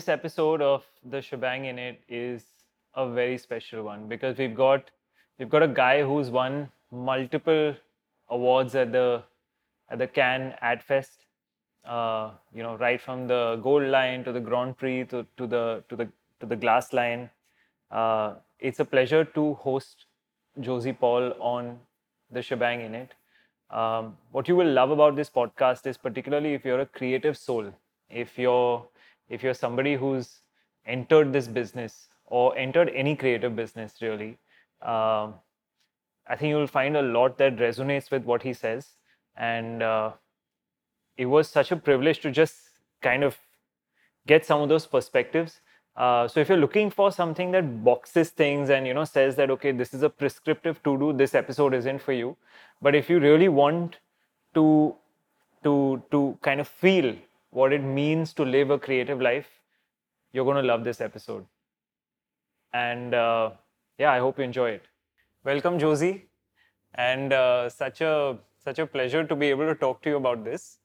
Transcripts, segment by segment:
this episode of the shebang in it is a very special one because we've got we've got a guy who's won multiple awards at the at the Cannes Ad Fest. Uh, you know, right from the gold Lion to the Grand Prix to, to the to the to the glass Lion. Uh, it's a pleasure to host Josy Paul on the shebang in it. Um, what you will love about this podcast is particularly if you're a creative soul, if you're if you're somebody who's entered this business or entered any creative business really, um, I think you'll find a lot that resonates with what he says. And uh, it was such a privilege to just kind of get some of those perspectives. Uh, so if you're looking for something that boxes things and you know says that okay this is a prescriptive to do this episode isn't for you but if you really want to to to kind of feel what it means to live a creative life you're going to love this episode. And uh, yeah i hope you enjoy it. Welcome josy. And uh, such a such a pleasure to be able to talk to you about this.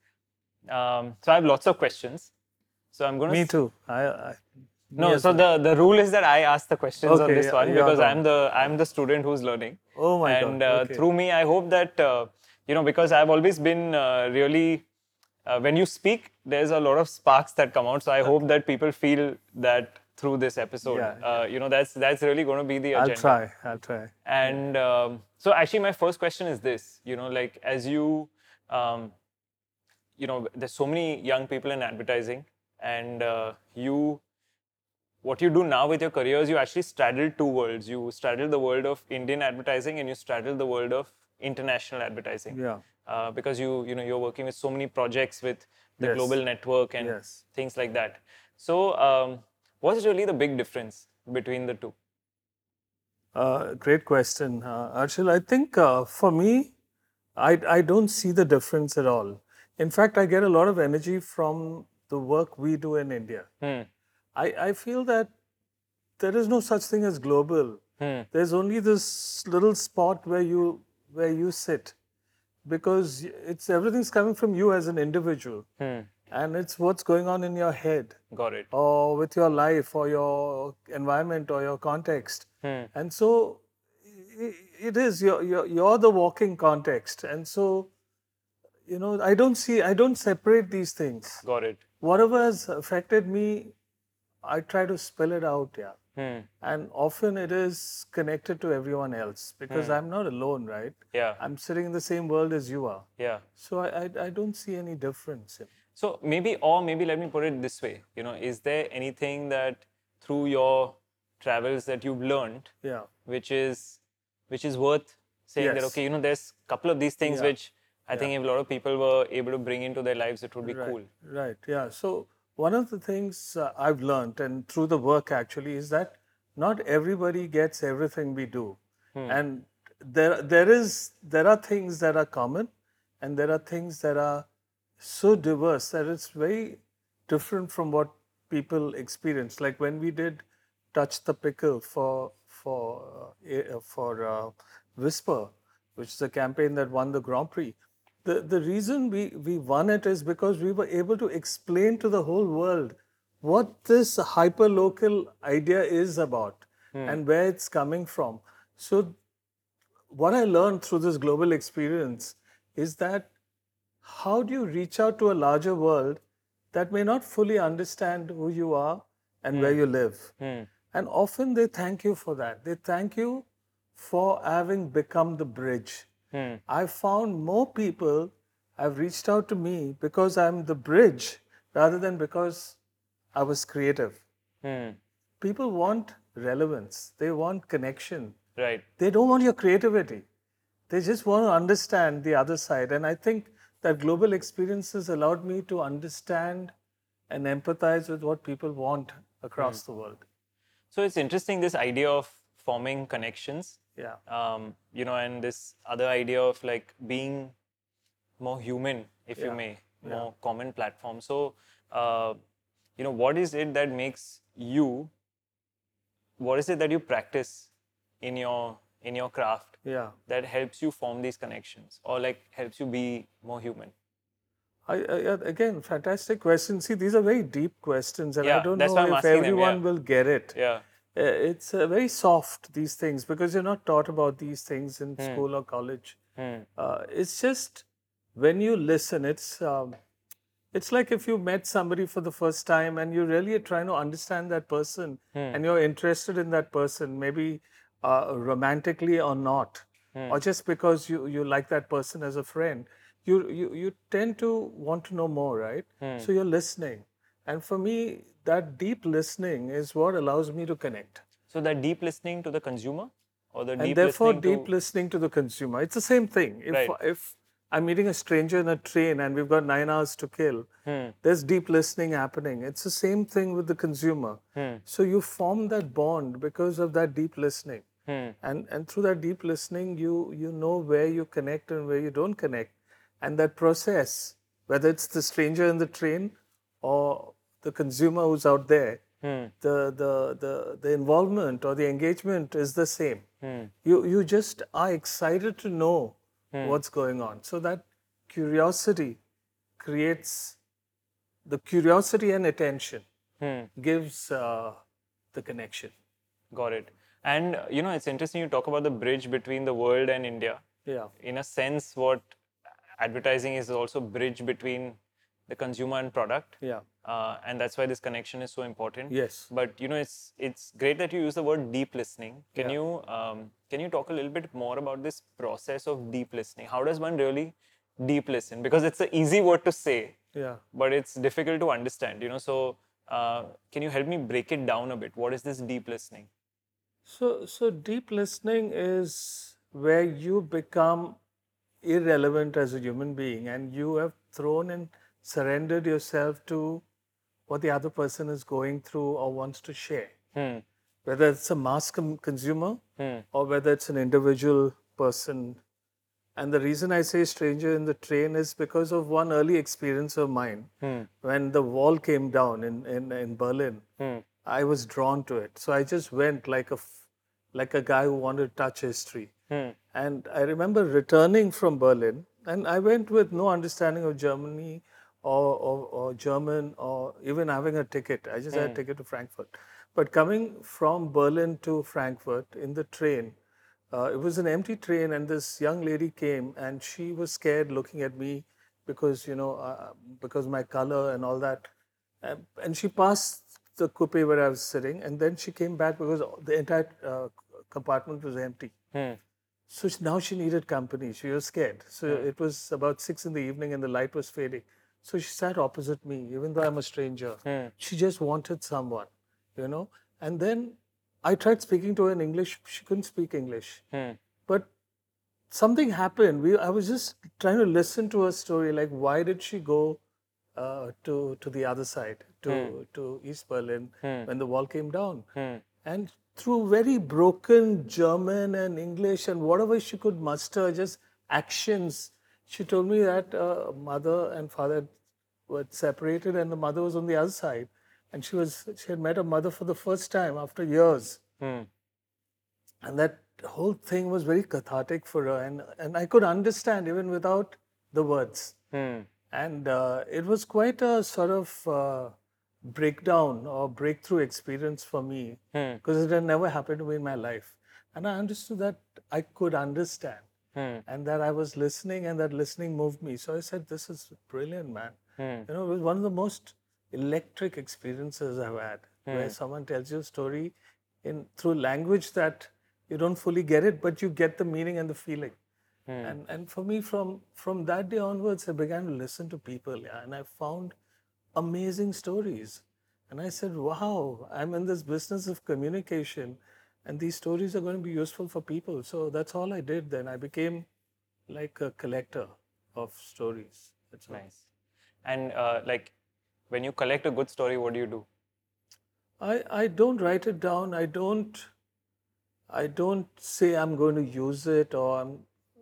Um, so i have lots of questions. So i'm going to Me too. I, I no, so the, the rule is that I ask the questions on this one yeah, because I'm the I'm the student who's learning. Oh my and God, uh, okay. through me, I hope that uh, you know because I've always been uh, really uh, when you speak, there's a lot of sparks that come out. So I hope that people feel that through this episode. Yeah, Uh, you know, that's that's really going to be the agenda. I'll try. I'll try. And um, so, actually, my first question is this: you know, like as you, um, you know, there's so many young people in advertising, and uh, you, what you do now with your career is you actually straddle two worlds. You straddle the world of Indian advertising, and you straddle the world of international advertising. Yeah. Uh, because you, you know, you're working with so many projects with the Yes. global network and Yes. things like that. So, um, what's really the big difference between the two? Uh, great question, uh, Arshil. I think uh, for me, I, I don't see the difference at all. In fact, I get a lot of energy from the work we do in India. Hmm. I, I feel that there is no such thing as global. Hmm. There's only this little spot where you where you sit, because it's everything's coming from you as an individual, Hmm. and it's what's going on in your head. Got it. or with your life or your environment or your context. Hmm. And so it is you're, you're, you're the walking context. And so, you know, I don't see, I don't separate these things. Got it. Whatever has affected me, I try to spell it out, yeah. Hmm. And often it is connected to everyone else because I'm not alone, right? Yeah. I'm sitting in the same world as you are. Yeah. So I, I, I don't see any difference. So maybe, or maybe let me put it this way. You know, is there anything that through your travels that you've learned, Yeah. which is, which is worth saying that okay, you know, there's a couple of these things Yeah. which I think if a lot of people were able to bring into their lives, it would be right, cool. Right. Yeah. So one of the things uh, I've learned, and through the work actually, is that not everybody gets everything we do, and there there is there are things that are common, and there are things that are so diverse that it's very different from what people experience. Like when we did touch the pickle for for uh, for uh, Whisper, which is a campaign that won the Grand Prix. The the reason we we won it is because we were able to explain to the whole world what this hyper local idea is about and where it's coming from. So what I learned through this global experience is that how do you reach out to a larger world that may not fully understand who you are and where you live? Hmm. And often they thank you for that. They thank you for having become the bridge. Hmm. I found more people have reached out to me because I'm the bridge rather than because I was creative. Hmm. People want relevance, they want connection, Right. they don't want your creativity. They just want to understand the other side. And I think that global experiences allowed me to understand and empathize with what people want across the world. So it's interesting this idea of forming connections. Yeah. Um, you know, and this other idea of like being more human, if you may, more common platform. So, uh, you know, what is it that makes you? What is it that you practice in your in your craft Yeah. that helps you form these connections, or like helps you be more human? I, I, again, fantastic question. See, these are very deep questions, and Yeah, I don't know if everyone yeah. will get it. Yeah. Uh, It's uh, very soft, these things, because you're not taught about these things in school or college. Hmm. Uh, it's just when you listen, it's um, it's like if you met somebody for the first time and you really are trying to understand that person and you're interested in that person, maybe uh, romantically or not, or just because you, you like that person as a friend, you, you, you tend to want to know more, right? So you're listening. And for me, that deep listening is what allows me to connect. So that deep listening to the consumer or the And therefore, listening deep to listening to the consumer. It's the same thing. If, Right. if I'm meeting a stranger in a train and we've got nine hours to kill, Hmm. there's deep listening happening. It's the same thing with the consumer. Hmm. So you form that bond because of that deep listening. Hmm. And, and through that deep listening, you, you know where you connect and where you don't connect. And that process, whether it's the stranger in the train or the consumer who's out there, Hmm. the, the, the, the involvement or the engagement is the same. Hmm. You, you just are excited to know what's going on. So that curiosity creates the curiosity and attention Hmm. gives uh, the connection. Got it. And you know, it's interesting you talk about the bridge between the world and India. Yeah. In a sense, what advertising is also bridge between the consumer and product. Yeah. Uh, and that's why this connection is so important. Yes. But you know, it's it's great that you use the word deep listening. Can Yeah. you um, can you talk a little bit more about this process of deep listening? How does one really deep listen? Because it's an easy word to say, Yeah. but it's difficult to understand. You know, so uh, can you help me break it down a bit? What is this deep listening? So, so deep listening is where you become irrelevant as a human being and you have thrown and surrendered yourself to what the other person is going through or wants to share. Hmm. Whether it's a mass com- consumer Hmm. or whether it's an individual person. And the reason I say stranger in the train is because of one early experience of mine. Hmm. When the wall came down in, in, in Berlin, Hmm. I was drawn to it. So I just went like a, f- like a guy who wanted to touch history. Hmm. And I remember returning from Berlin, and I went with no understanding of Germany or, or, or German or even having a ticket. I just had a ticket to Frankfurt. But coming from Berlin to Frankfurt in the train, uh, it was an empty train, and this young lady came, and she was scared looking at me because you know uh, because my color and all that. Uh, and she passed the coupe where I was sitting, and then she came back because the entire uh, compartment was empty. Hmm. So now she needed company. She was scared. So it was about six in the evening and the light was fading. So she sat opposite me, even though I'm a stranger. Hmm. She just wanted someone, you know. And then I tried speaking to her in English. She couldn't speak English. Hmm. But something happened. We, I was just trying to listen to her story. Like, why did she go uh, to to the other side, to to East Berlin when the wall came down? Hmm. And through very broken German and English and whatever she could muster, just actions, she told me that uh, mother and father were separated and the mother was on the other side. And she was she had met her mother for the first time after years. Hmm. And that whole thing was very cathartic for her. And, and I could understand even without the words. Hmm. And uh, it was quite a sort of uh, breakdown or breakthrough experience for me Hmm. because it had never happened to me in my life. And I understood that I could understand Hmm. and that I was listening and that listening moved me. So I said, This is brilliant, man. Hmm. You know, it was one of the most electric experiences I've had where someone tells you a story in through language that you don't fully get it, but you get the meaning and the feeling. And and for me, from from that day onwards, I began to listen to people, yeah, and I found amazing stories. And I said, "Wow, I'm in this business of communication, and these stories are going to be useful for people." So that's all I did. Then I became like a collector of stories. That's all. Nice. And uh, like, when you collect a good story, what do you do? I, I don't write it down. I don't I don't say I'm going to use it or I'm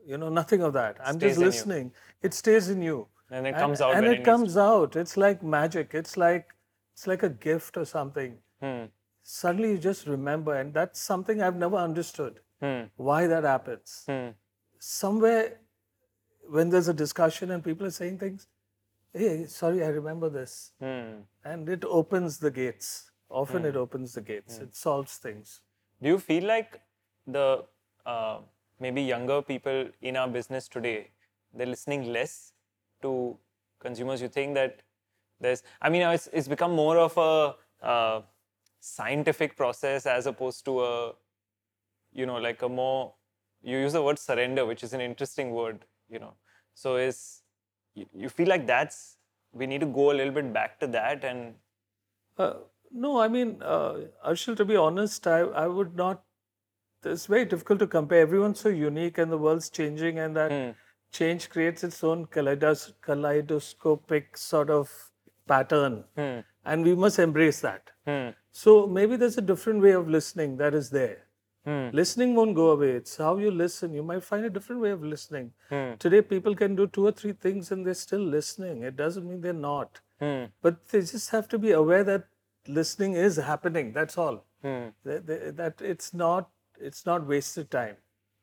you know nothing of that. I'm just listening. It stays in you. And it comes out and it comes out. It's like magic. It's like it's like a gift or something. Hmm. Suddenly you just remember, and that's something I've never understood Hmm. why that happens. Hmm. Somewhere when there's a discussion and people are saying things, hey, sorry, I remember this. Hmm. And it opens the gates. Often it opens the gates, it solves things. Do you feel like the uh, maybe younger people in our business today they're listening less to consumers? You think that there's, I mean, it's it's become more of a uh, scientific process as opposed to a, you know, like a more. You use the word surrender, which is an interesting word, you know. So is you, you feel like that's we need to go a little bit back to that and Uh, no, I mean, uh, Arshil, to be honest, I, I would not. It's very difficult to compare. Everyone's so unique and the world's changing, and that change creates its own kaleidos- kaleidoscopic sort of pattern. And we must embrace that. Hmm. So maybe there's a different way of listening that is there. Hmm. Listening won't go away. It's how you listen. You might find a different way of listening. Hmm. Today, people can do two or three things and they're still listening. It doesn't mean they're not. But they just have to be aware that listening is happening. That's all. That, that- that it's not it's not wasted time.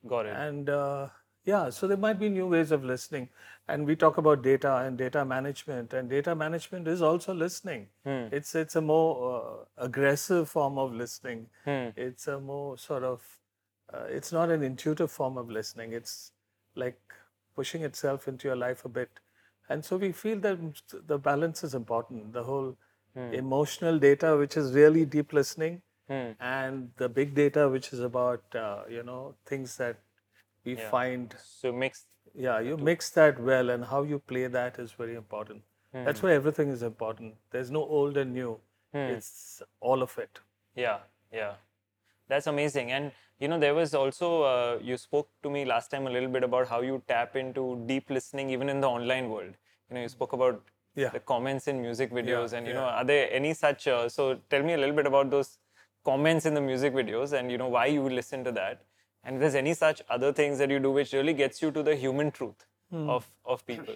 got it. And uh, yeah, so there might be new ways of listening. And we talk about data and data management, and data management is also listening. It's it's a more uh, aggressive form of listening. It's a more sort of uh, it's not an intuitive form of listening. It's like pushing itself into your life a bit. And so we feel that the balance is important. The whole emotional data, which is really deep listening, and the big data, which is about uh, you know things that we find. So mixed. Yeah, you mix that well, and how you play that is very important. That's why everything is important. There's no old and new. It's all of it. Yeah, yeah. That's amazing. And you know, there was also uh, you spoke to me last time a little bit about how you tap into deep listening even in the online world. You know, you spoke about Yeah. the comments in music videos, and you know, are there any such? Uh, so tell me a little bit about those comments in the music videos, and you know why you listen to that, and if there's any such other things that you do which really gets you to the human truth of of people.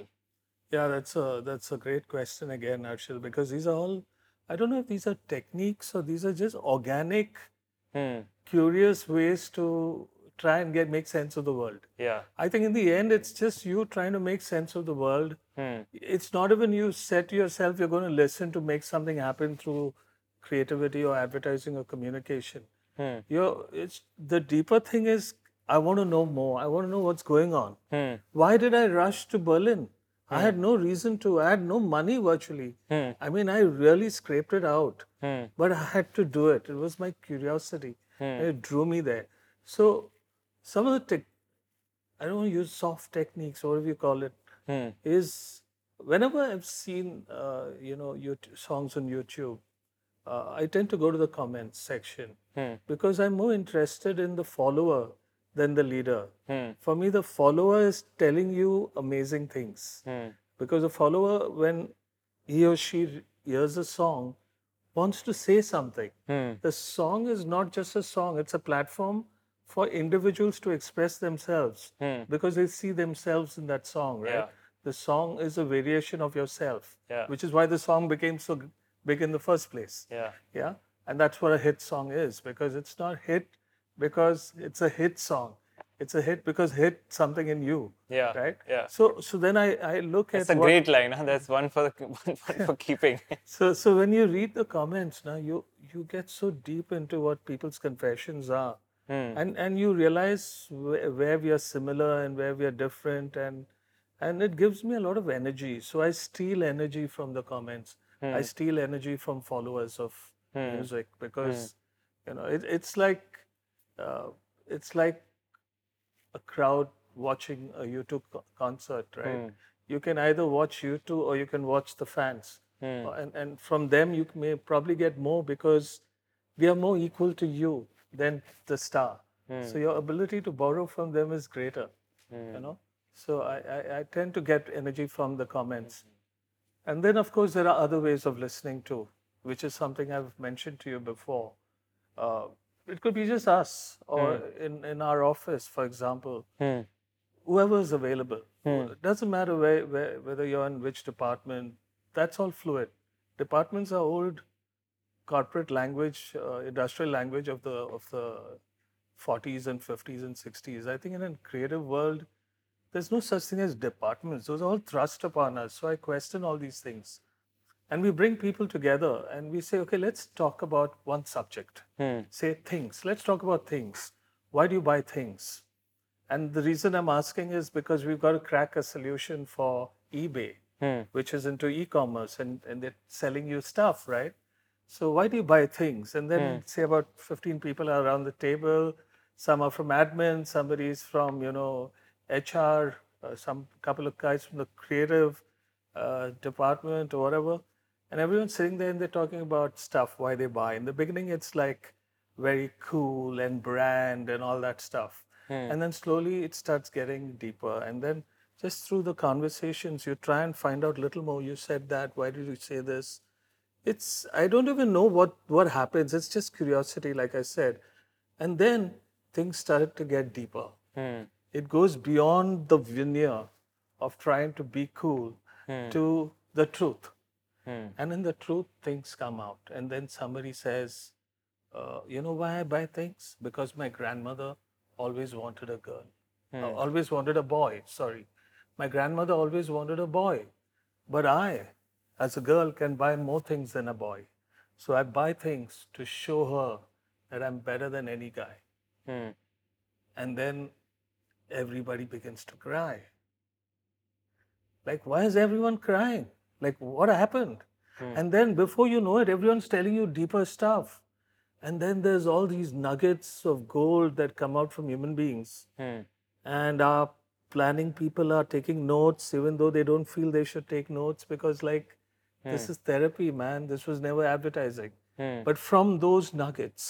Yeah, that's a that's a great question again, Arshil, because these are all I don't know if these are techniques or these are just organic, Hmm. curious ways to try and get make sense of the world. Yeah. I think in the end, it's just you trying to make sense of the world. Hmm. It's not even you set yourself you're going to listen to make something happen through creativity or advertising or communication. Hmm. You're, it's the deeper thing is I want to know more. I want to know what's going on. Hmm. Why did I rush to Berlin? I had no reason to. I had no money virtually. Hmm. I mean, I really scraped it out, Hmm. but I had to do it. It was my curiosity. It drew me there. So, some of the tech, I don't want to use soft techniques, or whatever you call it, Hmm. is whenever I've seen, uh, you know, YouTube, songs on YouTube, uh, I tend to go to the comments section Hmm. because I'm more interested in the follower than the leader. Hmm. For me, the follower is telling you amazing things Hmm. because the follower, when he or she hears a song, wants to say something. Hmm. The song is not just a song, it's a platform for individuals to express themselves Hmm. because they see themselves in that song, right? Yeah. The song is a variation of yourself, Yeah. which is why the song became so big in the first place. Yeah. Yeah. And that's what a hit song is because it's not hit because it's a hit song. It's a hit because hit something in you. Yeah. Right? Yeah. So so then I, I look That's at That's a great line. Huh? That's one for the one for, keeping. so so when you read the comments now you you get so deep into what people's confessions are. Hmm. And and you realize where, where we are similar and where we are different and and it gives me a lot of energy. So I steal energy from the comments. I steal energy from followers of Hmm. music because hmm. you know it, it's like uh, it's like a crowd watching a YouTube concert, right? Hmm. You can either watch YouTube or you can watch the fans, Uh, and and from them you may probably get more because they are more equal to you than the star. So your ability to borrow from them is greater, you know. So I, I, I tend to get energy from the comments. And then, of course, there are other ways of listening too, which is something I've mentioned to you before. Uh, it could be just us, or in, in our office, for example, Hmm. whoever is available. It doesn't matter where, where, whether you're in which department, that's all fluid. Departments are old corporate language, uh, industrial language of the, of the 40s and 50s and 60s. I think in a creative world, there's no such thing as departments. Those are all thrust upon us. So I question all these things. And we bring people together and we say, okay, let's talk about one subject. Say things. Let's talk about things. Why do you buy things? And the reason I'm asking is because we've got to crack a solution for eBay, which is into e commerce and, and they're selling you stuff, right? So why do you buy things? And then say about 15 people are around the table. Some are from admin, somebody's from, you know, HR, uh, some couple of guys from the creative uh, department or whatever. And everyone's sitting there and they're talking about stuff, why they buy. In the beginning, it's like very cool and brand and all that stuff. Hmm. And then slowly it starts getting deeper. And then just through the conversations, you try and find out little more. You said that. Why did you say this? It's I don't even know what what happens. It's just curiosity, like I said. And then things started to get deeper. Hmm. It goes beyond the veneer of trying to be cool hmm. to the truth. And in the truth, things come out. And then somebody says, uh, You know why I buy things? Because my grandmother always wanted a girl, uh, always wanted a boy. Sorry. My grandmother always wanted a boy. But I, as a girl, can buy more things than a boy. So I buy things to show her that I'm better than any guy. And then everybody begins to cry. Like, why is everyone crying? Like, what happened? Hmm. And then before you know it, everyone's telling you deeper stuff. And then there's all these nuggets of gold that come out from human beings. Hmm. And our planning people are taking notes, even though they don't feel they should take notes, because, like, hmm. this is therapy, man. This was never advertising. But from those nuggets,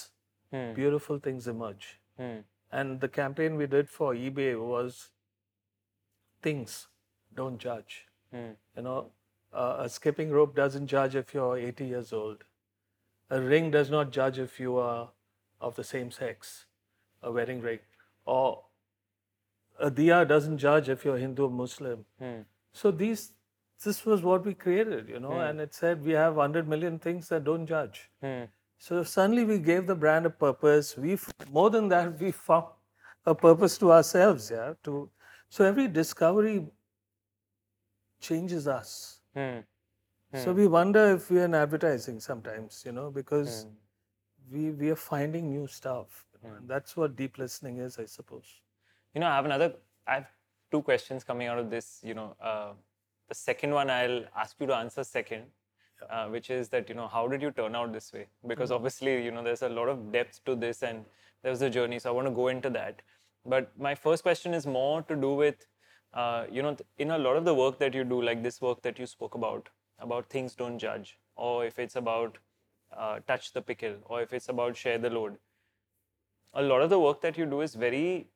beautiful things emerge. And the campaign we did for eBay was things don't judge. You know, uh, a skipping rope doesn't judge if you're 80 years old. A ring does not judge if you are of the same sex, a wedding ring. Or a diya doesn't judge if you're Hindu or Muslim. Hmm. So these, this was what we created, you know, hmm. and it said we have 100 million things that don't judge. Hmm. So suddenly we gave the brand a purpose. We more than that, we found a purpose to ourselves. Yeah. To so every discovery changes us. Hmm. Hmm. So we wonder if we're in advertising sometimes, you know, because hmm. we we are finding new stuff. you know, and that's what deep listening is, I suppose. You know, I have another. I have two questions coming out of this. You know, uh, the second one I'll ask you to answer second, uh, which is that you know how did you turn out this way? Because obviously, you know, there's a lot of depth to this, and there's a journey. So I want to go into that. But my first question is more to do with, uh, you know, in a lot of the work that you do, like this work that you spoke about, about things don't judge, or if it's about uh, touch the pickle, or if it's about share the load. A lot of the work that you do is very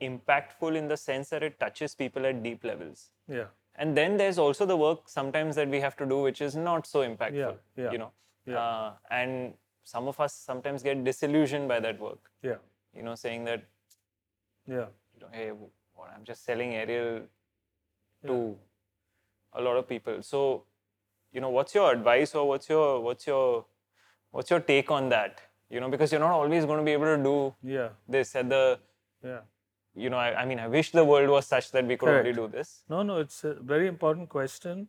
impactful in the sense that it touches people at deep levels. Yeah. And then there's also the work sometimes that we have to do, which is not so impactful. Yeah, yeah, You know, yeah. uh, and some of us sometimes get disillusioned by that work. Yeah. You know, saying that Yeah. you know, hey, I'm just selling Ariel to a lot of people. So, you know, what's your advice or what's your what's your what's your take on that? You know, because you're not always going to be able to do Yeah. this at the Yeah. you know, I, I mean, I wish the world was such that we could only do this. No, no, it's a very important question,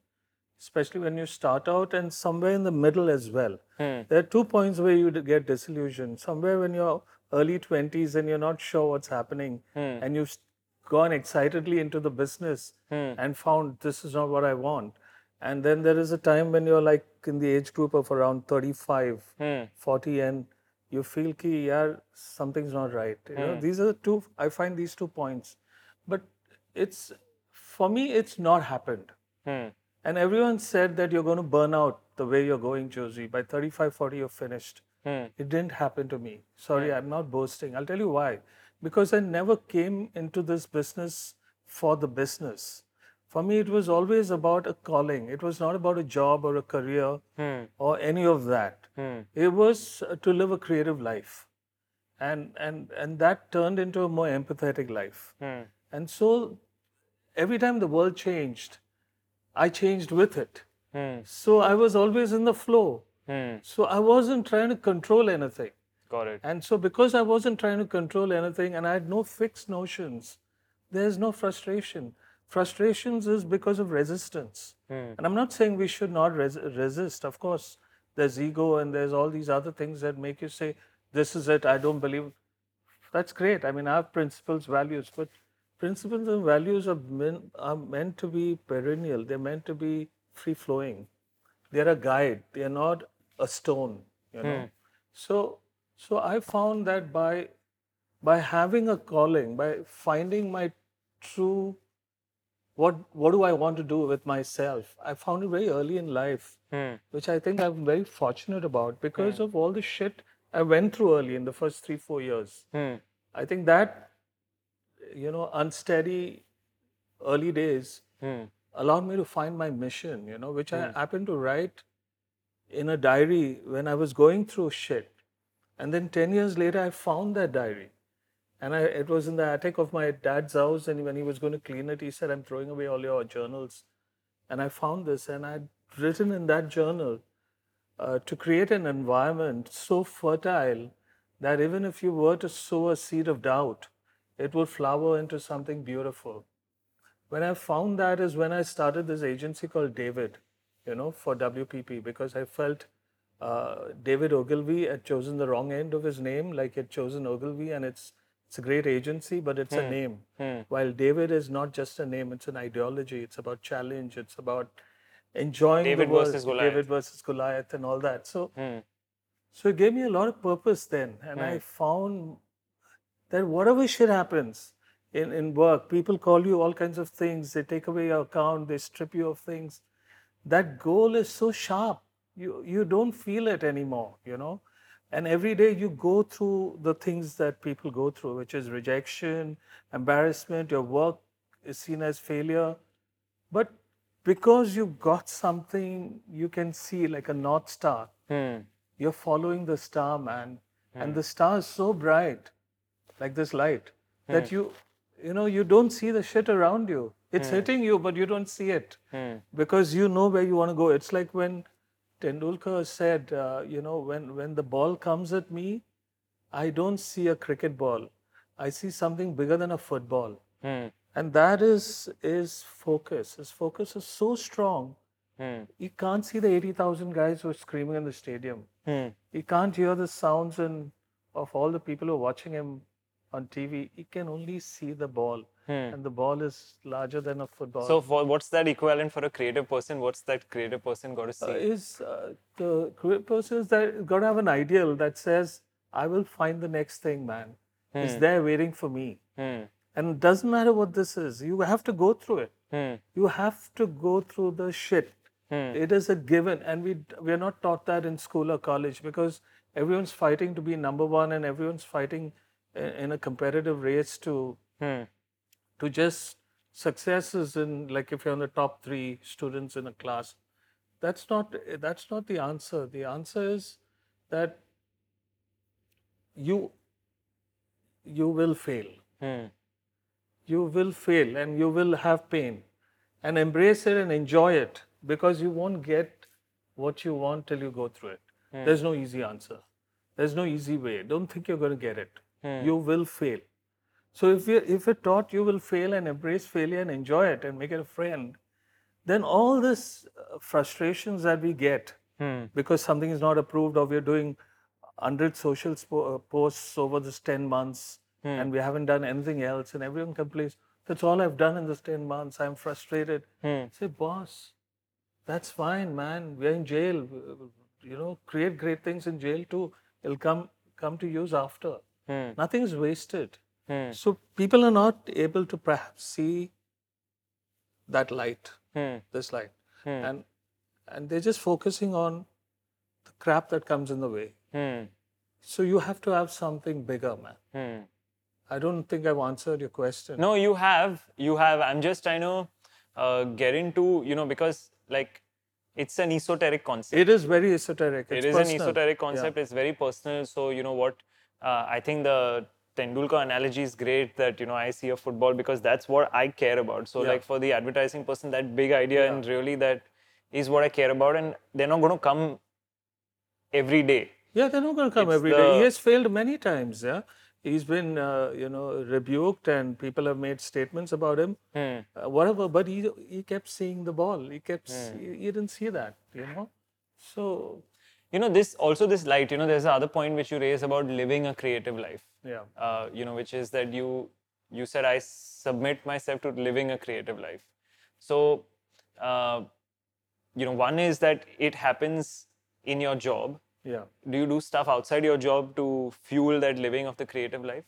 especially when you start out and somewhere in the middle as well. Hmm. There are two points where you get disillusioned. Somewhere when you're early 20s and you're not sure what's happening, Hmm. and you've s- gone excitedly into the business Hmm. and found this is not what I want. And then there is a time when you're like in the age group of around 35, Hmm. 40, and you feel ki yaar, something's not right. You know, Hmm. these are the two, I find these two points. But it's, for me, it's not happened. Hmm. And everyone said that you're going to burn out the way you're going, Josy. By 35, 40, you're finished. Hmm. It didn't happen to me. Sorry, I'm not boasting. I'll tell you why. Because I never came into this business for the business. For me, it was always about a calling. It was not about a job or a career Hmm. or any of that. Hmm. It was uh, to live a creative life. And, and, and that turned into a more empathetic life. Hmm. And so every time the world changed, I changed with it. Hmm. So I was always in the flow. Hmm. So I wasn't trying to control anything. Got it. And so because I wasn't trying to control anything and I had no fixed notions there's no frustration. Frustrations is because of resistance. Hmm. And I'm not saying we should not res- resist. Of course, there's ego and there's all these other things that make you say, this is it, I don't believe. That's great. I mean, I have principles, values, but principles and values are, meant are meant to be perennial. They're meant to be free flowing. They're a guide. They're not a stone, you know. So, so I found that by by having a calling, by finding my true what what do I want to do with myself, I found it very early in life, Hmm. which I think I'm very fortunate about because of all the shit I went through early in the first three four years. Hmm. I think that you know unsteady early days Hmm. allowed me to find my mission, you know, which I happened to write in a diary when I was going through shit. And then 10 years later, I found that diary. And I, it was in the attic of my dad's house. And when he was going to clean it, he said, I'm throwing away all your journals. And I found this, and I'd written in that journal uh, to create an environment so fertile that even if you were to sow a seed of doubt, it would flower into something beautiful when I found that is when I started this agency called David, you know, for WPP because I felt uh, David Ogilvy had chosen the wrong end of his name, like he had chosen Ogilvy, and it's it's a great agency, but it's a name. While David is not just a name; it's an ideology. It's about challenge. It's about enjoying David the world, versus Goliath. David versus Goliath, and all that. So, Hmm. so it gave me a lot of purpose then, and I found that whatever shit happens in, in work, people call you all kinds of things, they take away your account, they strip you of things. That goal is so sharp. You you don't feel it anymore, you know. And every day you go through the things that people go through, which is rejection, embarrassment, your work is seen as failure. But because you've got something you can see like a North Star, Hmm. you're following the star, man. And the star is so bright, like this light, that you, you know, you don't see the shit around you. It's hitting you, but you don't see it Hmm. because you know where you want to go. It's like when Tendulkar said, uh, you know, when, when the ball comes at me, I don't see a cricket ball. I see something bigger than a football. Hmm. And that is is focus. His focus is so strong. Hmm. You can't see the 80,000 guys who are screaming in the stadium. Hmm. He can't hear the sounds and of all the people who are watching him on TV. He can only see the ball, and the ball is larger than a football. So, for, what's that equivalent for a creative person? What's that creative person got to see? uh, is uh, the creative person is that got to have an ideal that says, "I will find the next thing, man. It's there waiting for me." Hmm. And it doesn't matter what this is. You have to go through it. Hmm. You have to go through the shit. Hmm. It is a given, and we we are not taught that in school or college because everyone's fighting to be number one, and everyone's fighting i- in a competitive race to Hmm. To just successes in like if you're on the top three students in a class. That's not that's not the answer. The answer is that you you will fail. Hmm. you will fail and you will have pain. And embrace it and enjoy it because you won't get what you want till you go through it. There's no easy answer. There's no easy way. Don't think you're going to get it. You will fail so if you if you're taught you will fail and embrace failure and enjoy it and make it a friend then all this uh, frustrations that we get Hmm. because something is not approved or we're doing 100 social spo- uh, posts over this 10 months and we haven't done anything else and everyone complains that's all i've done in this 10 months. I'm frustrated. Hmm. say boss that's fine man. We're in jail. You know create great things in jail too. It'll come come to use after. Hmm. nothing is wasted Hmm. so people are not able to perhaps see that light Hmm. this light Hmm. and and they're just focusing on the crap that comes in the way Hmm. so you have to have something bigger man Hmm. i don't think i've answered your question No, you have. You have. I'm just trying to uh, get into, you know, because like it's an esoteric concept. it is very esoteric it's it is an esoteric Yeah. concept. It's very personal. So, you know what? Uh, I think the Tendulkar analogy is great that, you know, I see a football because that's what I care about. So, Yeah. like for the advertising person, that big idea and really that is what I care about. And they're not going to come every day. yeah they're not going to come It's every day. the- he has failed many times yeah he's been uh, you know rebuked and people have made statements about him Hmm. uh, whatever but he he kept seeing the ball he kept s- he, he didn't see that you know so You know, this also this light. You know, there's the other point which you raise about living a creative life. Yeah uh, you know, which is that you you said I submit myself to living a creative life. So, uh, you know, one is that it happens in your job. yeah Do you do stuff outside your job to fuel that living of the creative life?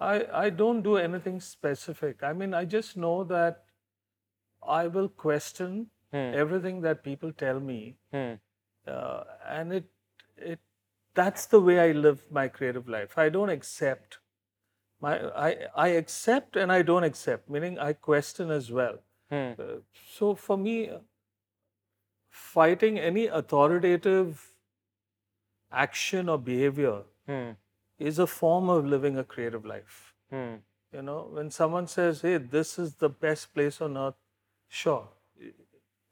I, I don't do anything specific. I mean, I just know that I will question everything that people tell me, Hmm. uh, and it it that's the way I live my creative life. I don't accept my I I accept and I don't accept, meaning I question as well. Hmm. Uh, so for me, fighting any authoritative action or behavior Hmm. is a form of living a creative life. Hmm. You know, when someone says, hey, this is the best place on earth, sure.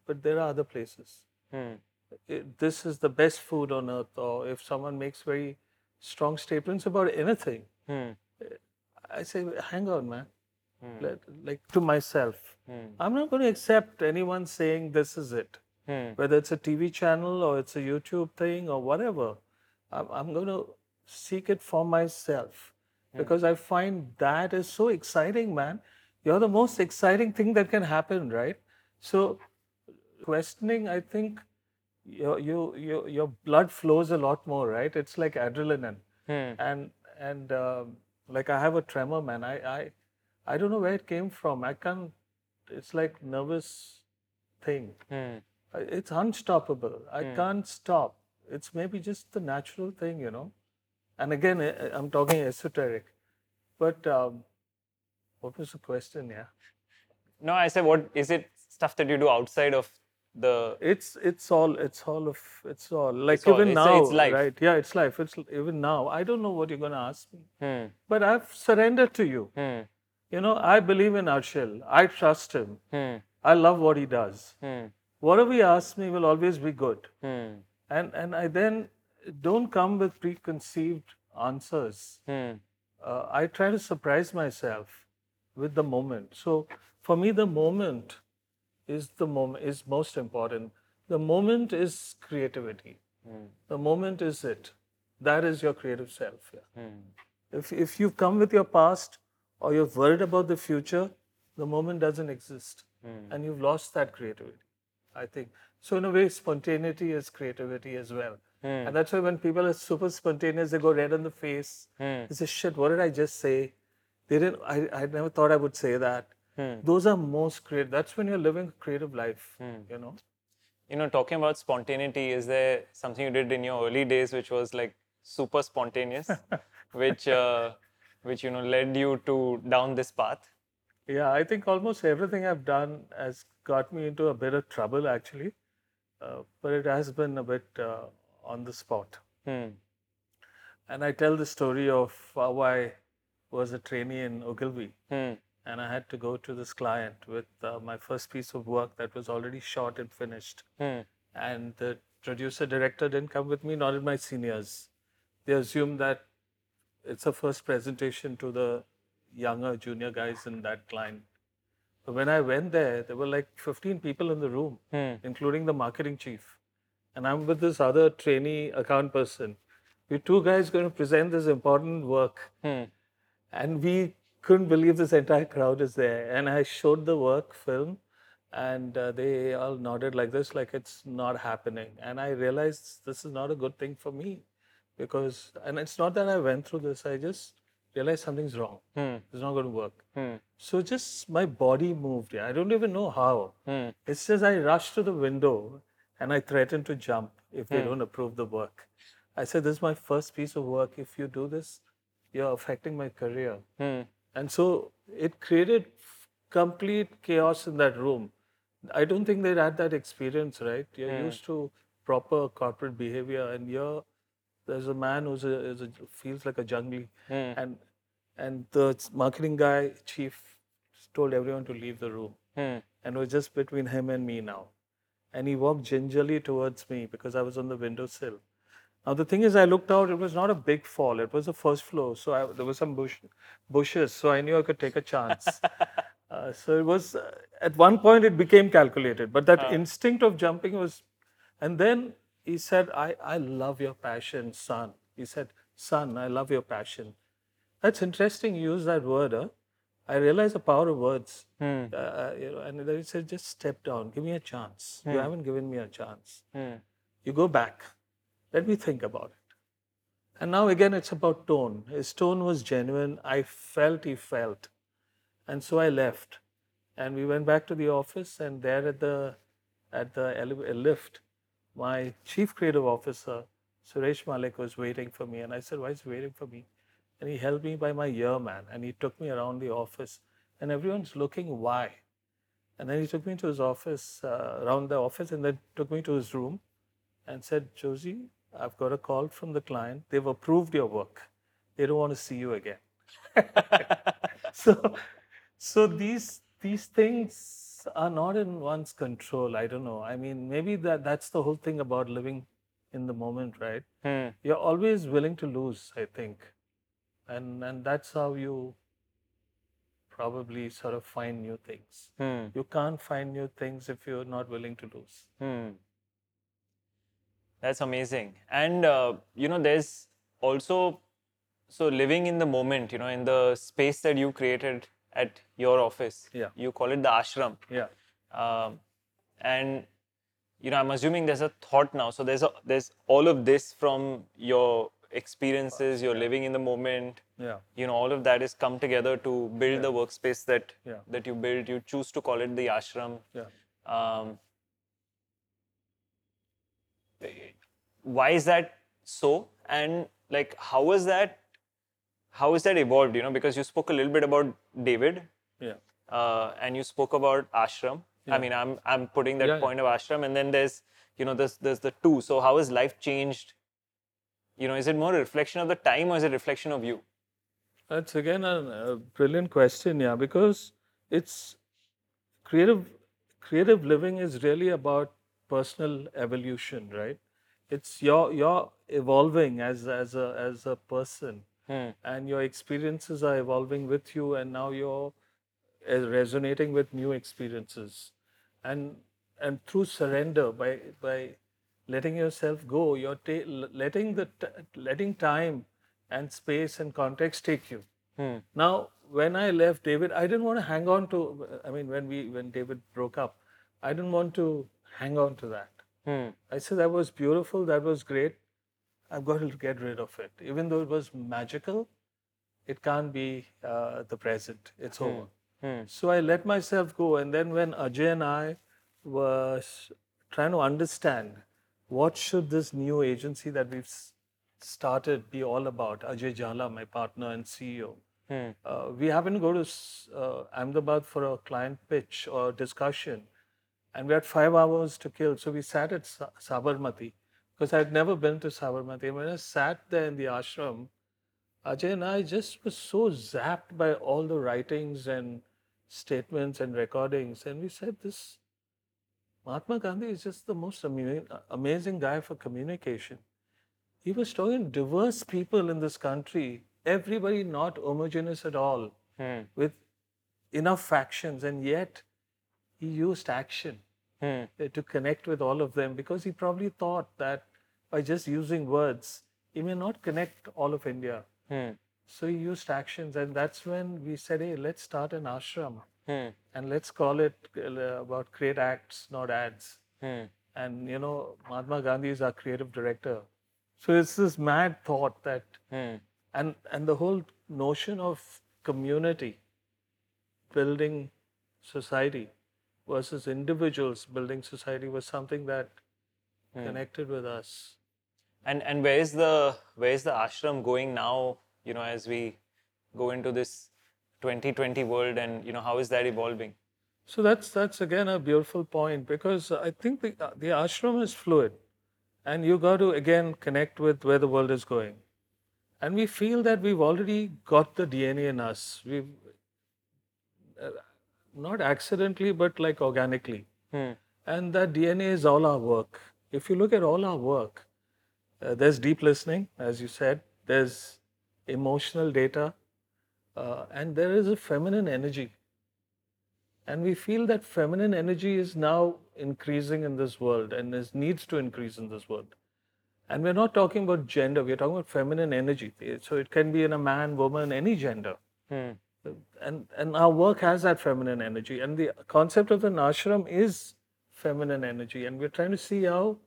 But there are other places. Hmm. This is the best food on earth. Or if someone makes very strong statements about anything, Hmm. I say, hang on, man. Hmm. Let, like to myself, Hmm. I'm not going to accept anyone saying this is it. Hmm. Whether it's a TV channel or it's a YouTube thing or whatever, I'm, I'm going to seek it for myself because I find that is so exciting, man. You're the most exciting thing that can happen, right? So, questioning, I think your you, you, your blood flows a lot more, right? It's like adrenaline, Hmm. and and um, like I have a tremor, man. I I I don't know where it came from. I can't. It's like nervous thing. Hmm. It's unstoppable. I can't stop. It's maybe just the natural thing, you know. And again, I'm talking esoteric. But um, what was the question? Yeah, No, I said, what is it stuff that you do outside of the. it's it's all it's all of it's all like It's all- even it's- now, it's life. right? Yeah, it's life. It's even now. I don't know what you're gonna ask me, Hmm. but I've surrendered to you. Hmm. You know, I believe in Arshil. I trust him. Hmm. I love what he does. Hmm. Whatever he asks me will always be good. Hmm. and and I then don't come with preconceived answers. Hmm. Uh, I try to surprise myself with the moment. So for me, the moment is the moment is most important. The moment is creativity. Hmm. The moment is it. That is your creative self. Yeah. Hmm. If if you've come with your past or you're worried about the future, the moment doesn't exist, Hmm. and you've lost that creativity. I think so. In a way, spontaneity is creativity as well. Hmm. And that's why when people are super spontaneous, they go red in the face. Hmm. They say, "Shit, what did I just say?" They didn't. I, I never thought I would say that. Hmm. Those are most creative. That's when you're living a creative life. Hmm. You know. You know, talking about spontaneity, is there something you did in your early days which was like super spontaneous, which uh, which you know led you to down this path? Yeah, I think almost everything I've done has got me into a bit of trouble actually, uh, but it has been a bit uh, on the spot. Hmm. And I tell the story of how I was a trainee in Ogilvy. And I had to go to this client with uh, my first piece of work that was already shot and finished. Hmm. And the producer director didn't come with me, nor did my seniors. They assumed that it's a first presentation to the younger junior guys in that client. But when I went there, there were like 15 people in the room, Hmm. including the marketing chief. And I'm with this other trainee account person. We're two guys going to present this important work Hmm. and we couldn't believe this entire crowd is there. And I showed the work film, and uh, they all nodded like this, like it's not happening. And I realized this is not a good thing for me, because and it's not that I went through this. I just realized something's wrong. Hmm. It's not going to work. Hmm. So just my body moved. I don't even know how. Hmm. It says I rushed to the window and I threatened to jump if they don't approve the work. I said, This is my first piece of work. If you do this, you're affecting my career. Hmm. And so it created complete chaos in that room. I don't think they'd had that experience, right? You're used to proper corporate behavior, and you're there's a man a feels like a jungle, Hmm. and and the marketing guy chief told everyone to leave the room, Hmm. and it was just between him and me now. And he walked gingerly towards me because I was on the windowsill. Now the thing is, I looked out. It was not a big fall. It was the first floor, so I, there was some bush, bushes. So I knew I could take a chance. uh, so it was. Uh, at one point, it became calculated, but that instinct of jumping was. And then he said, "I I love your passion, son." He said, "Son, I love your passion." That's interesting. You use that word, huh? I realize the power of words. Hmm. Uh, you know, and then he said, "Just step down. Give me a chance. You haven't given me a chance." Hmm. You go back. Let me think about it. And now again, it's about tone. His tone was genuine. I felt he felt. And so I left. And we went back to the office, and there at the at the ele- lift, my chief creative officer, Suresh Malik, was waiting for me. And I said, Why is he waiting for me? And he held me by my ear, man. And he took me around the office. And everyone's looking, why? And then he took me to his office, uh, around the office, and then took me to his room and said, Josy, I've got a call from the client. They've approved your work. They don't want to see you again. so, so these these things are not in one's control. I don't know. I mean, maybe that that's the whole thing about living in the moment, right? Hmm. You're always willing to lose. I think, and and that's how you probably sort of find new things. Hmm. You can't find new things if you're not willing to lose. Hmm. That's amazing. And uh, you know, there's also so living in the moment. You know, in the space that you created at your office. Yeah. You call it the ashram. Yeah. Um, and you know, I'm assuming there's a thought now. So there's a there's all of this from your experiences. You're living in the moment. Yeah. You know, all of that is come together to build the workspace that Yeah. that you build. You choose to call it the ashram. Yeah. Um, why is that so? And like, how is that? How is that evolved? You know, because you spoke a little bit about David, Yeah. uh, and you spoke about ashram. I mean, I'm I'm putting that Yeah, yeah. point of ashram, and then there's you know there's there's the two. So how has life changed? You know, is it more a reflection of the time or is it a reflection of you? That's again a, a brilliant question, yeah, because it's creative. Creative living is really about personal evolution, right? It's your you're evolving as as a as a person, Hmm. and your experiences are evolving with you, and now you're uh, resonating with new experiences, and and through surrender by by letting yourself go, you're ta- letting the t- letting time and space and context take you. Hmm. Now, when I left David, I didn't want to hang on to. I mean, when we when David broke up, I didn't want to hang on to that. Hmm. I said that was beautiful, that was great. I've got to get rid of it. Even though it was magical, it can't be uh, the present. It's over. Hmm. So I let myself go. And then when Ajay and I were trying to understand what should this new agency that we've started be all about, Ajay Jala, my partner and CEO, Hmm. uh, we happened to go to uh, Ahmedabad for a client pitch or discussion, and we had five hours to kill. So we sat at Sa- Sabarmati because I'd never been to Sabarmati. And when I sat there in the ashram, Ajay and I just was so zapped by all the writings and statements and recordings, and we said this. Mahatma Gandhi is just the most ama- amazing guy for communication. He was talking to diverse people in this country, everybody not homogeneous at all, Hmm. with enough factions, and yet he used action Hmm. uh, to connect with all of them because he probably thought that by just using words, he may not connect all of India. Hmm. So he used actions, and that's when we said, hey, let's start an ashram Hmm. and let's call it uh, about create acts, not ads. And you know, Mahatma Gandhi is our creative director. So it's this mad thought that, and and the whole notion of community building society versus individuals building society was something that connected with us. And and where is the where is the ashram going now? You know, as we go into this 2020 world, and you know, how is that evolving? So that's that's again a beautiful point because I think the the ashram is fluid, and you got to again connect with where the world is going, and we feel that we've already got the DNA in us. We've uh, not accidentally, but like organically, Hmm. and that DNA is all our work. If you look at all our work, Uh, there's deep listening, as you said. There's emotional data, uh, and there is a feminine energy. And we feel that feminine energy is now increasing in this world and is, needs to increase in this world. And we're not talking about gender, we're talking about feminine energy. So it can be in a man, woman, any gender. Hmm. And, and our work has that feminine energy. And the concept of an ashram is feminine energy. And we're trying to see how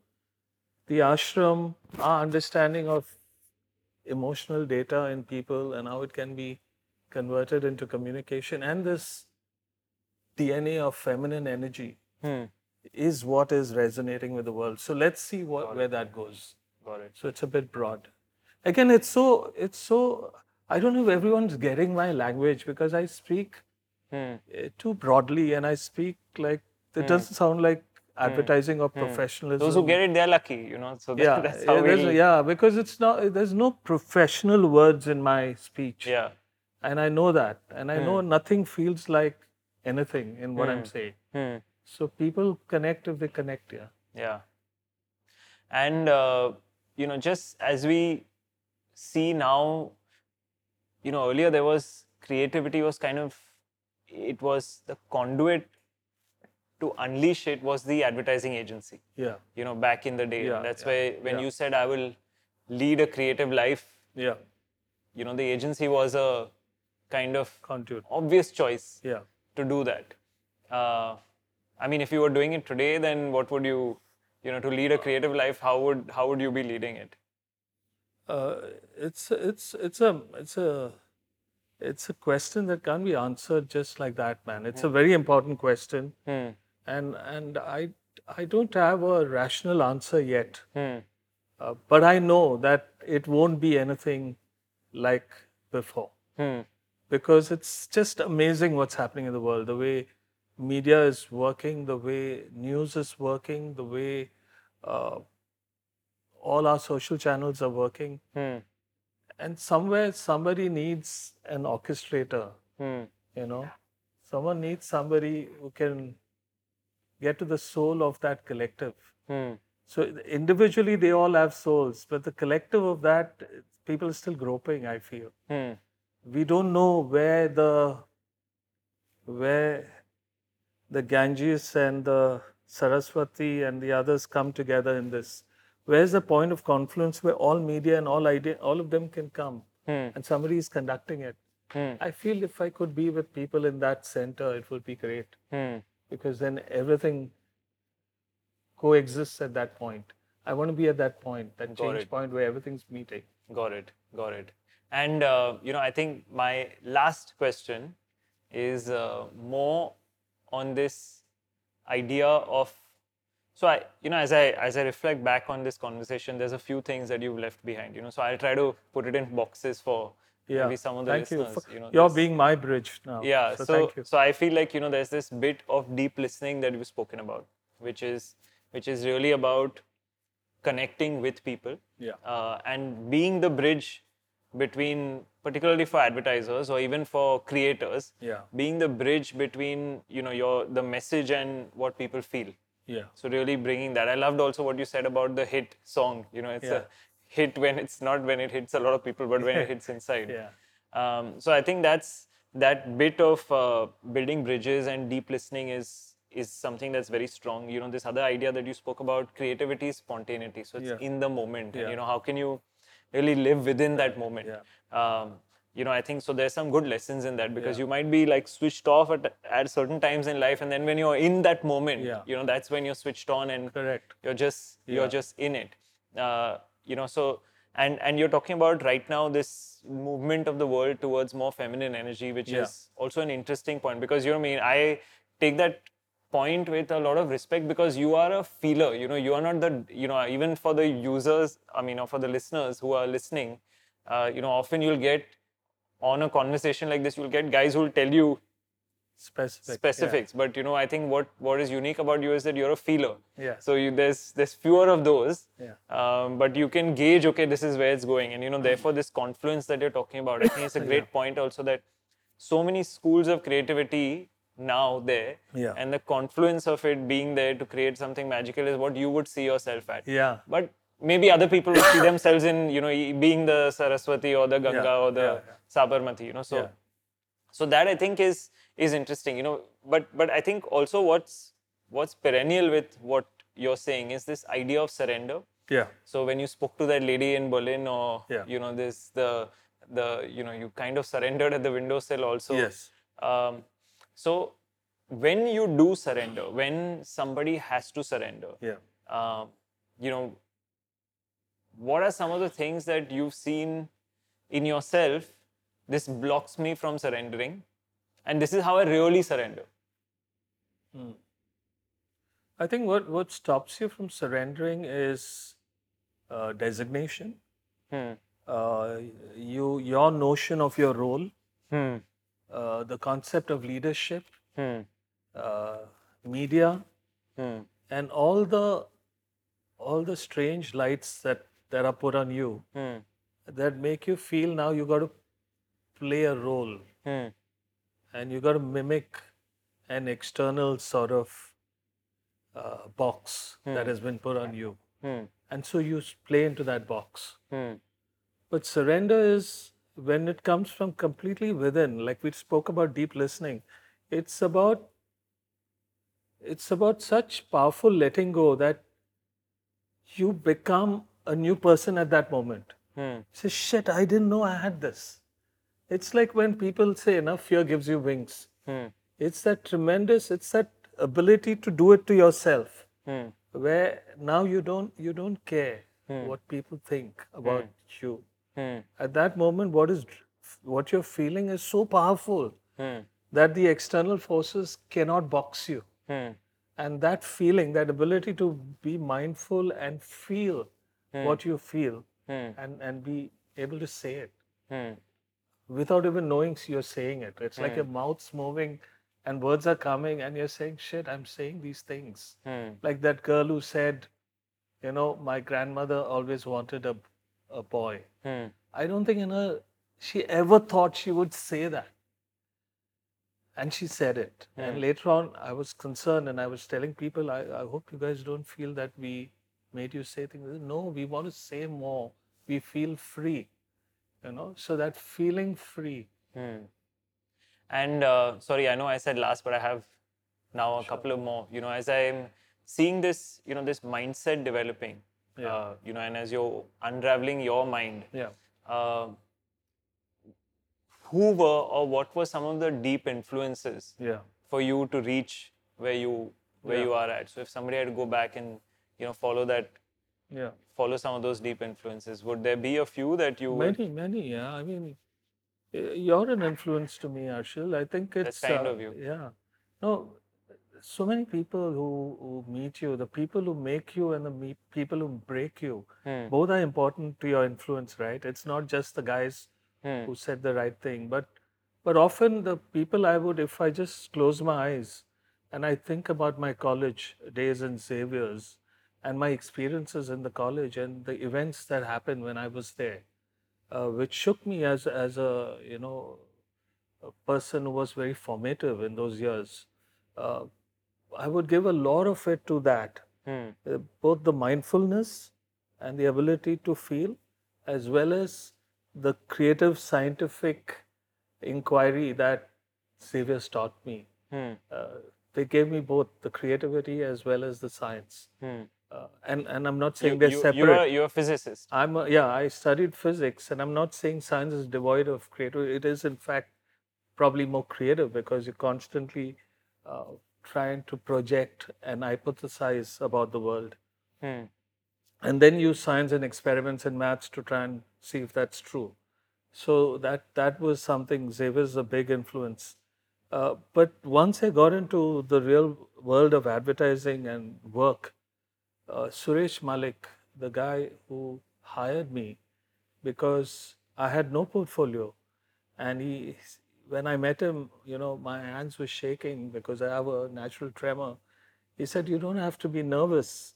the ashram, our understanding of emotional data in people and how it can be converted into communication and this DNA of feminine energy Hmm. is what is resonating with the world. So let's see what, where that goes. Got it. So it's a bit broad. Again, it's so it's so. I don't know if everyone's getting my language because I speak Hmm. uh, too broadly and I speak like it doesn't sound like advertising or professionalism. Those who get it, they're lucky, you know. So that, yeah, that's how yeah, yeah, because it's not. There's no professional words in my speech, yeah. and I know that, and I know nothing feels like anything in what I'm saying. Hmm. So people connect if they connect. Yeah. Yeah. And, uh, you know, just as we see now, you know, earlier there was creativity was kind of, it was the conduit to unleash it was the advertising agency, Yeah. you know, back in the day. Yeah, that's yeah, why when yeah. you said, I will lead a creative life, Yeah. you know, the agency was a kind of Conduit. obvious choice Yeah. to do that. Uh, I mean, if you were doing it today, then what would you, you know, to lead a creative life, how would how would you be leading it? Uh, it's it's it's a it's a it's a question that can't be answered just like that, man. It's a very important question, Hmm. and and I I don't have a rational answer yet. Hmm. Uh, but I know that it won't be anything like before Hmm. because it's just amazing what's happening in the world. The way media is working, the way news is working, the way uh, all our social channels are working. Hmm. And somewhere somebody needs an orchestrator, Hmm. you know. Someone needs somebody who can get to the soul of that collective. Hmm. So individually they all have souls, but the collective of that, people are still groping, I feel. Hmm. We don't know where the where the Ganges and the Saraswati and the others come together in this. Where's the point of confluence where all media and all idea, all of them can come, Hmm. and somebody is conducting it? Hmm. I feel if I could be with people in that center, it would be great Hmm. because then everything coexists at that point. I want to be at that point, that Got change it. point where everything's meeting. Got it. Got it. And uh, you know, I think my last question is uh, more on this idea of. So I, you know, as I as I reflect back on this conversation, there's a few things that you've left behind. You know, so I'll try to put it in boxes for Yeah. maybe some of the thank listeners. you. You, know, You're being my bridge now. yeah So, so thank you. so i feel like you know there's this bit of deep listening that you've spoken about which is which is really about connecting with people Yeah. uh, and being the bridge between particularly for advertisers or even for creators Yeah. being the bridge between you know your the message and what people feel Yeah. so really bringing that i loved also what you said about the hit song you know it's Yeah. a hit when it's not when it hits a lot of people but when it hits inside Yeah. um, so I think that's that bit of uh, building bridges and deep listening is is something that's very strong. You know, this other idea that you spoke about, creativity spontaneity. So it's Yeah. in the moment. And Yeah. you know, how can you really live within that moment? Yeah. Um, you know, I think so. There's some good lessons in that because Yeah. you might be like switched off at, at certain times in life, and then when you're in that moment, Yeah. you know, that's when you're switched on and Correct. you're just you're just in it uh, you know so and and you're talking about right now this movement of the world towards more feminine energy which Yeah. is also an interesting point because you know i mean i take that point with a lot of respect because you are a feeler you know you are not the you know even for the users i mean or for the listeners who are listening uh, you know often you'll get on a conversation like this you'll get guys who'll tell you Specific. yeah. specifics but you know i think what what is unique about you is that you're a feeler Yeah. so you, there's there's fewer of those Yeah. um, but you can gauge okay this is where it's going and you know therefore this confluence that you're talking about i think it's a great point also that so many schools of creativity now there Yeah. and the confluence of it being there to create something magical is what you would see yourself at Yeah. but maybe other people would see themselves in you know being the Saraswati or the Ganga Yeah, or the yeah, yeah. Sabarmati. You know, so so that I think is is interesting. You know, but but I think also what's what's perennial with what you're saying is this idea of surrender. Yeah. So when you spoke to that lady in Berlin, or Yeah. you know this the the you know you kind of surrendered at the windowsill also. Yes. Um, so when you do surrender, when somebody has to surrender, Yeah. um, you know, are some of the things that you've seen in yourself? This blocks me from surrendering, and this is how I really surrender. I think what, what stops you from surrendering is uh, designation. Hmm. Uh, you your notion of your role, Hmm. uh, the concept of leadership, Hmm. uh, media, Hmm. and all the all the strange lights that that are put on you Hmm. that make you feel now you got to play a role Hmm. and you got to mimic an external sort of uh, box that has been put on you Hmm. and so you play into that box Hmm. but surrender is when it comes from completely within like we spoke about deep listening it's about it's about such powerful letting go that you become a new person at that moment Hmm. say shit i didn't know i had this it's like when people say enough fear gives you wings Hmm. it's that tremendous it's that ability to do it to yourself Hmm. where now you don't you don't care what people think about you Hmm. at that moment what is what you're feeling is so powerful Hmm. that the external forces cannot box you Hmm. and that feeling that ability to be mindful and feel what you feel Hmm. and and be able to say it Hmm. without even knowing you're saying it it's like your mouth's moving and words are coming and you're saying shit i'm saying these things Hmm. like that girl who said you know my grandmother always wanted a, a boy Hmm. I don't think in her she ever thought she would say that. And she said it. And later on, I was concerned and I was telling people, I, I hope you guys don't feel that we made you say things. No, we want to say more. We feel free, you know, so that feeling free. Hmm. And uh, sorry, I know I said last, but I have now a couple of more. You know, as I'm seeing this, you know, this mindset developing, uh, you know, and as you're unraveling your mind, Yeah. uh, who were or what were some of the deep influences Yeah. for you to reach where you where Yeah. you are at? So if somebody had to go back and you know follow that, Yeah. follow some of those deep influences, would there be a few that you would? Many, many, yeah. I mean, you're an influence to me, Arshil. I think it's. kind uh, of you. Yeah. No, so many people who, who meet you, the people who make you and the me- people who break you, Hmm. both are important to your influence, right? It's not just the guys Hmm. who said the right thing, but but often the people I would, if I just close my eyes and I think about my college days in Xavier's and my experiences in the college and the events that happened when I was there, uh, which shook me as as a you know a person who was very formative in those years. Uh, I would give a lot of it to that, Hmm. uh, both the mindfulness and the ability to feel, as well as the creative scientific inquiry that Xavier's taught me. Hmm. Uh, they gave me both the creativity as well as the science. Hmm. Uh, and and I'm not You, saying they're you, separate. you are you're a physicist. I'm a, yeah, I studied physics, and I'm not saying science is devoid of creative. It is, in fact, probably more creative because you're constantly uh, trying to project and hypothesize about the world, Hmm. and then use science and experiments and maths to try and see if that's true. So that that was something. Xavier's a big influence. Uh, but once I got into the real world of advertising and work, uh, Suresh Malik, the guy who hired me because I had no portfolio, and he, when I met him, you know, my hands were shaking because I have a natural tremor. He said, "You don't have to be nervous."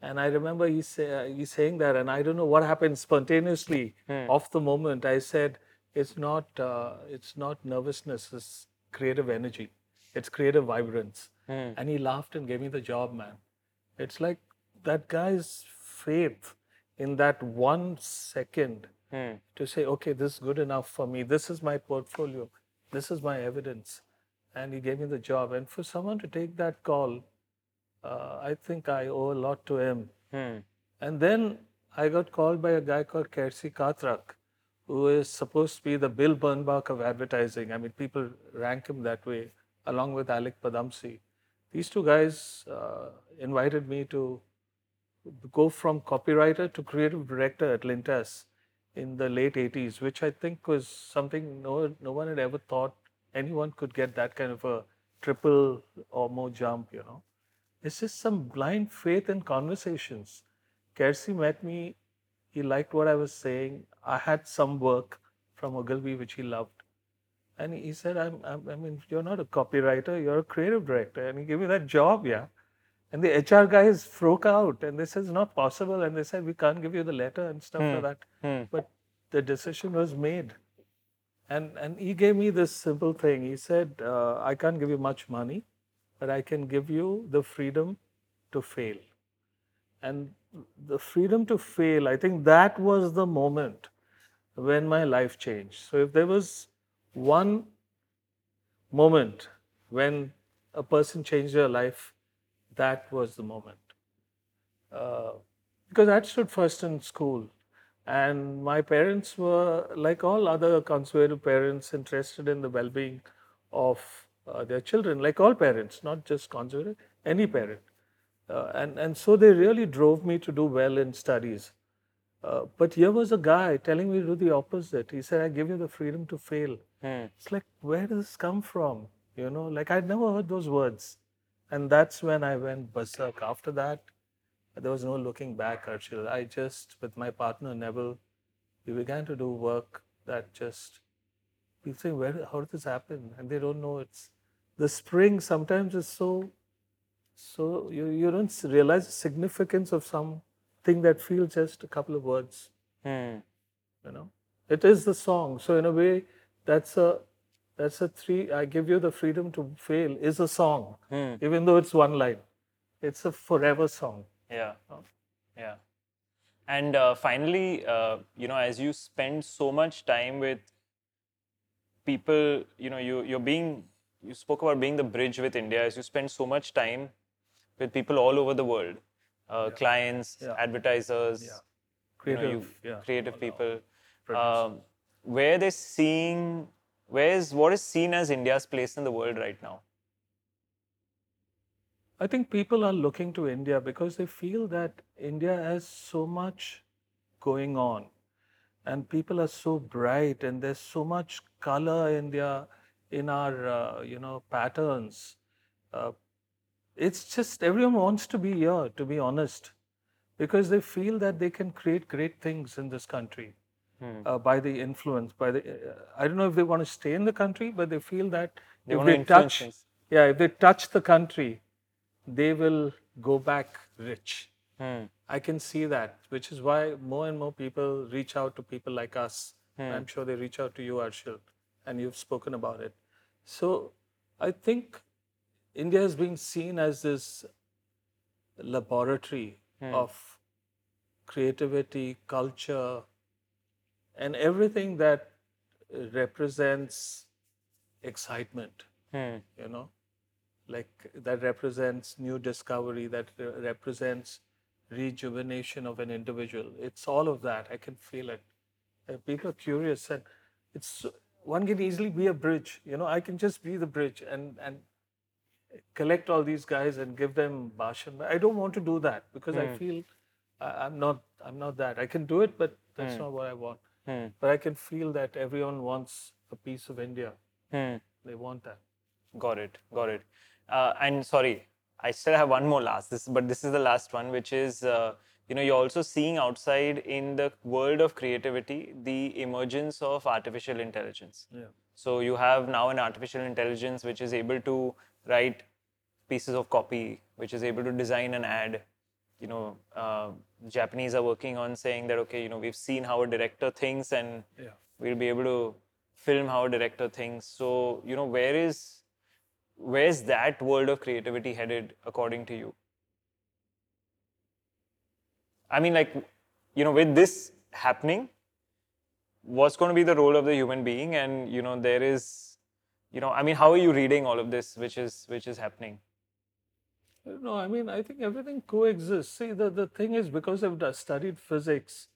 And I remember he, say, he saying that, and I don't know what happened spontaneously off the moment. I said, "It's not, uh, it's not nervousness. It's creative energy. It's creative vibrance." Hmm. And he laughed and gave me the job, man. It's like that guy's faith in that one second Hmm. to say, okay, this is good enough for me. This is my portfolio. This is my evidence. And he gave me the job. And for someone to take that call, uh, I think I owe a lot to him. Hmm. And then I got called by a guy called Kersi Katrak, who is supposed to be the Bill Bernbach of advertising. I mean, people rank him that way, along with Alyque Padamsee. These two guys uh, invited me to go from copywriter to creative director at Lintas in the late 80s, which I think was something no, no one had ever thought anyone could get that kind of a triple or more jump, you know. It's just some blind faith in conversations. Kersi met me, he liked what I was saying. I had some work from Ogilvy which he loved. And he said, I'm, I'm, I mean, you're not a copywriter, you're a creative director. And he gave me that job, yeah. And the HR guys broke out and they said, it's not possible. And they said, we can't give you the letter and stuff like that. Hmm. But the decision was made. And, and he gave me this simple thing. He said, uh, I can't give you much money, but I can give you the freedom to fail. And the freedom to fail, I think that was the moment when my life changed. So if there was one moment when a person changed their life, that was the moment. Uh, because I stood first in school, and my parents were, like all other conservative parents, interested in the well being of uh, their children, like all parents, not just conservative, any parent. Uh, and, and so they really drove me to do well in studies. Uh, but here was a guy telling me to do the opposite. He said, I give you the freedom to fail. Hmm. It's like, where does this come from? You know, like I'd never heard those words. And that's when I went berserk. After that, there was no looking back, Arshil. I just, with my partner Neville, we began to do work that just, people say, where, how did this happen? And they don't know it's, the spring sometimes is so, so you, you don't realize the significance of something that feels just a couple of words Hmm. you know it is the song so in a way that's a that's a three i give you the freedom to fail is a song Hmm. even though it's one line it's a forever song Yeah. Oh. Yeah. And uh, finally, uh, you know, as you spend so much time with people, you know, you you're being you spoke about being the bridge with India. As you spend so much time with people all over the world, uh, clients, Yeah. advertisers, Yeah. know, creative you- yeah creative people. Um, where they're seeing, where is what is seen as India's place in the world right now? I think people are looking to India because they feel that India has so much going on and people are so bright and there's so much color in their in our uh, you know patterns uh, it's just everyone wants to be here to be honest because they feel that they can create great things in this country uh, by the influence by the uh, i don't know if they want to stay in the country but they feel that They if they touch yeah if they touch the country they will go back rich Hmm. I can see that, which is why more and more people reach out to people like us. I'm sure they reach out to you, Arshil, and you've spoken about it. So I think India is being seen as this laboratory of creativity, culture, and everything that represents excitement Hmm. you know like that represents new discovery that uh, represents rejuvenation of an individual it's all of that. I can feel it. Uh, people are curious and it's one can easily be a bridge you know i can just be the bridge and and collect all these guys and give them bhashan. I don't want to do that because i feel I, i'm not i'm not that. I can do it but that's not what i want Hmm. but i can feel that everyone wants a piece of india Hmm. they want that Got it. Got it. Uh, and sorry, I still have one more last. This, but this is the last one, which is uh, you know you're also seeing outside in the world of creativity the emergence of artificial intelligence. yeah So you have now an artificial intelligence which is able to write pieces of copy, which is able to design an ad. You know, uh, Japanese are working on saying that okay, you know, we've seen how a director thinks, and yeah we'll be able to film how a director thinks. So you know, where is where's that world of creativity headed according to you? I mean, like you know, with this happening, what's going to be the role of the human being? And you know, there is, you know, I mean, how are you reading all of this, which is which is happening? No, I mean, I think everything coexists. See, the, the thing is, because I've studied physics,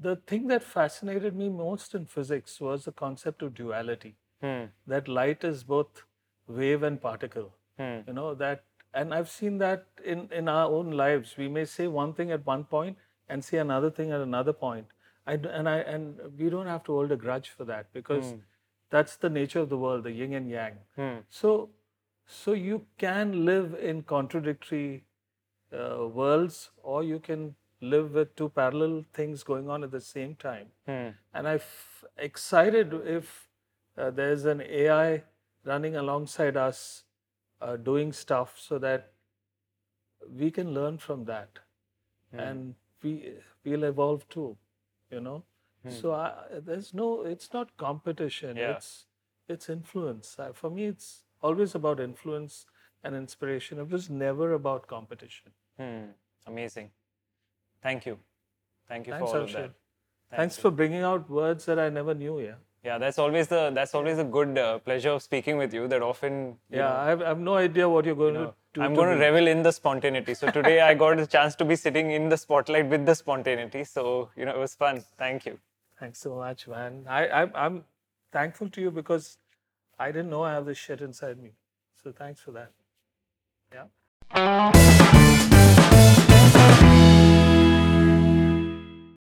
the thing that fascinated me most in physics was the concept of duality. Hmm. That light is both wave and particle. Hmm. You know, that, and I've seen that in, in our own lives. We may say one thing at one point and say another thing at another point. I, and, I, and we don't have to hold a grudge for that because that's the nature of the world, the yin and yang. Hmm. So, so you can live in contradictory uh, worlds, or you can live with two parallel things going on at the same time. Hmm. And I'm excited if uh, there's an AI running alongside us, uh, doing stuff, so that we can learn from that, and we we'll evolve too. You know. So I, there's no, it's not competition. Yeah. It's it's influence. For me, it's always about influence and inspiration. It was never about competition. Hmm. Amazing. Thank you. Thank you Thanks, for all Arshad. that. Thanks for bringing out words that I never knew. Yeah. Yeah, that's always the that's always a good uh, pleasure of speaking with you. That often, you Yeah, know, I, have, I have no idea what you're going to do. I'm going to revel in the spontaneity. So today I got a chance to be sitting in the spotlight with the spontaneity. So you know, it was fun. Thank you. Thanks so much, man. I, I I'm thankful to you because I didn't know I have this shit inside me. So thanks for that. Yeah.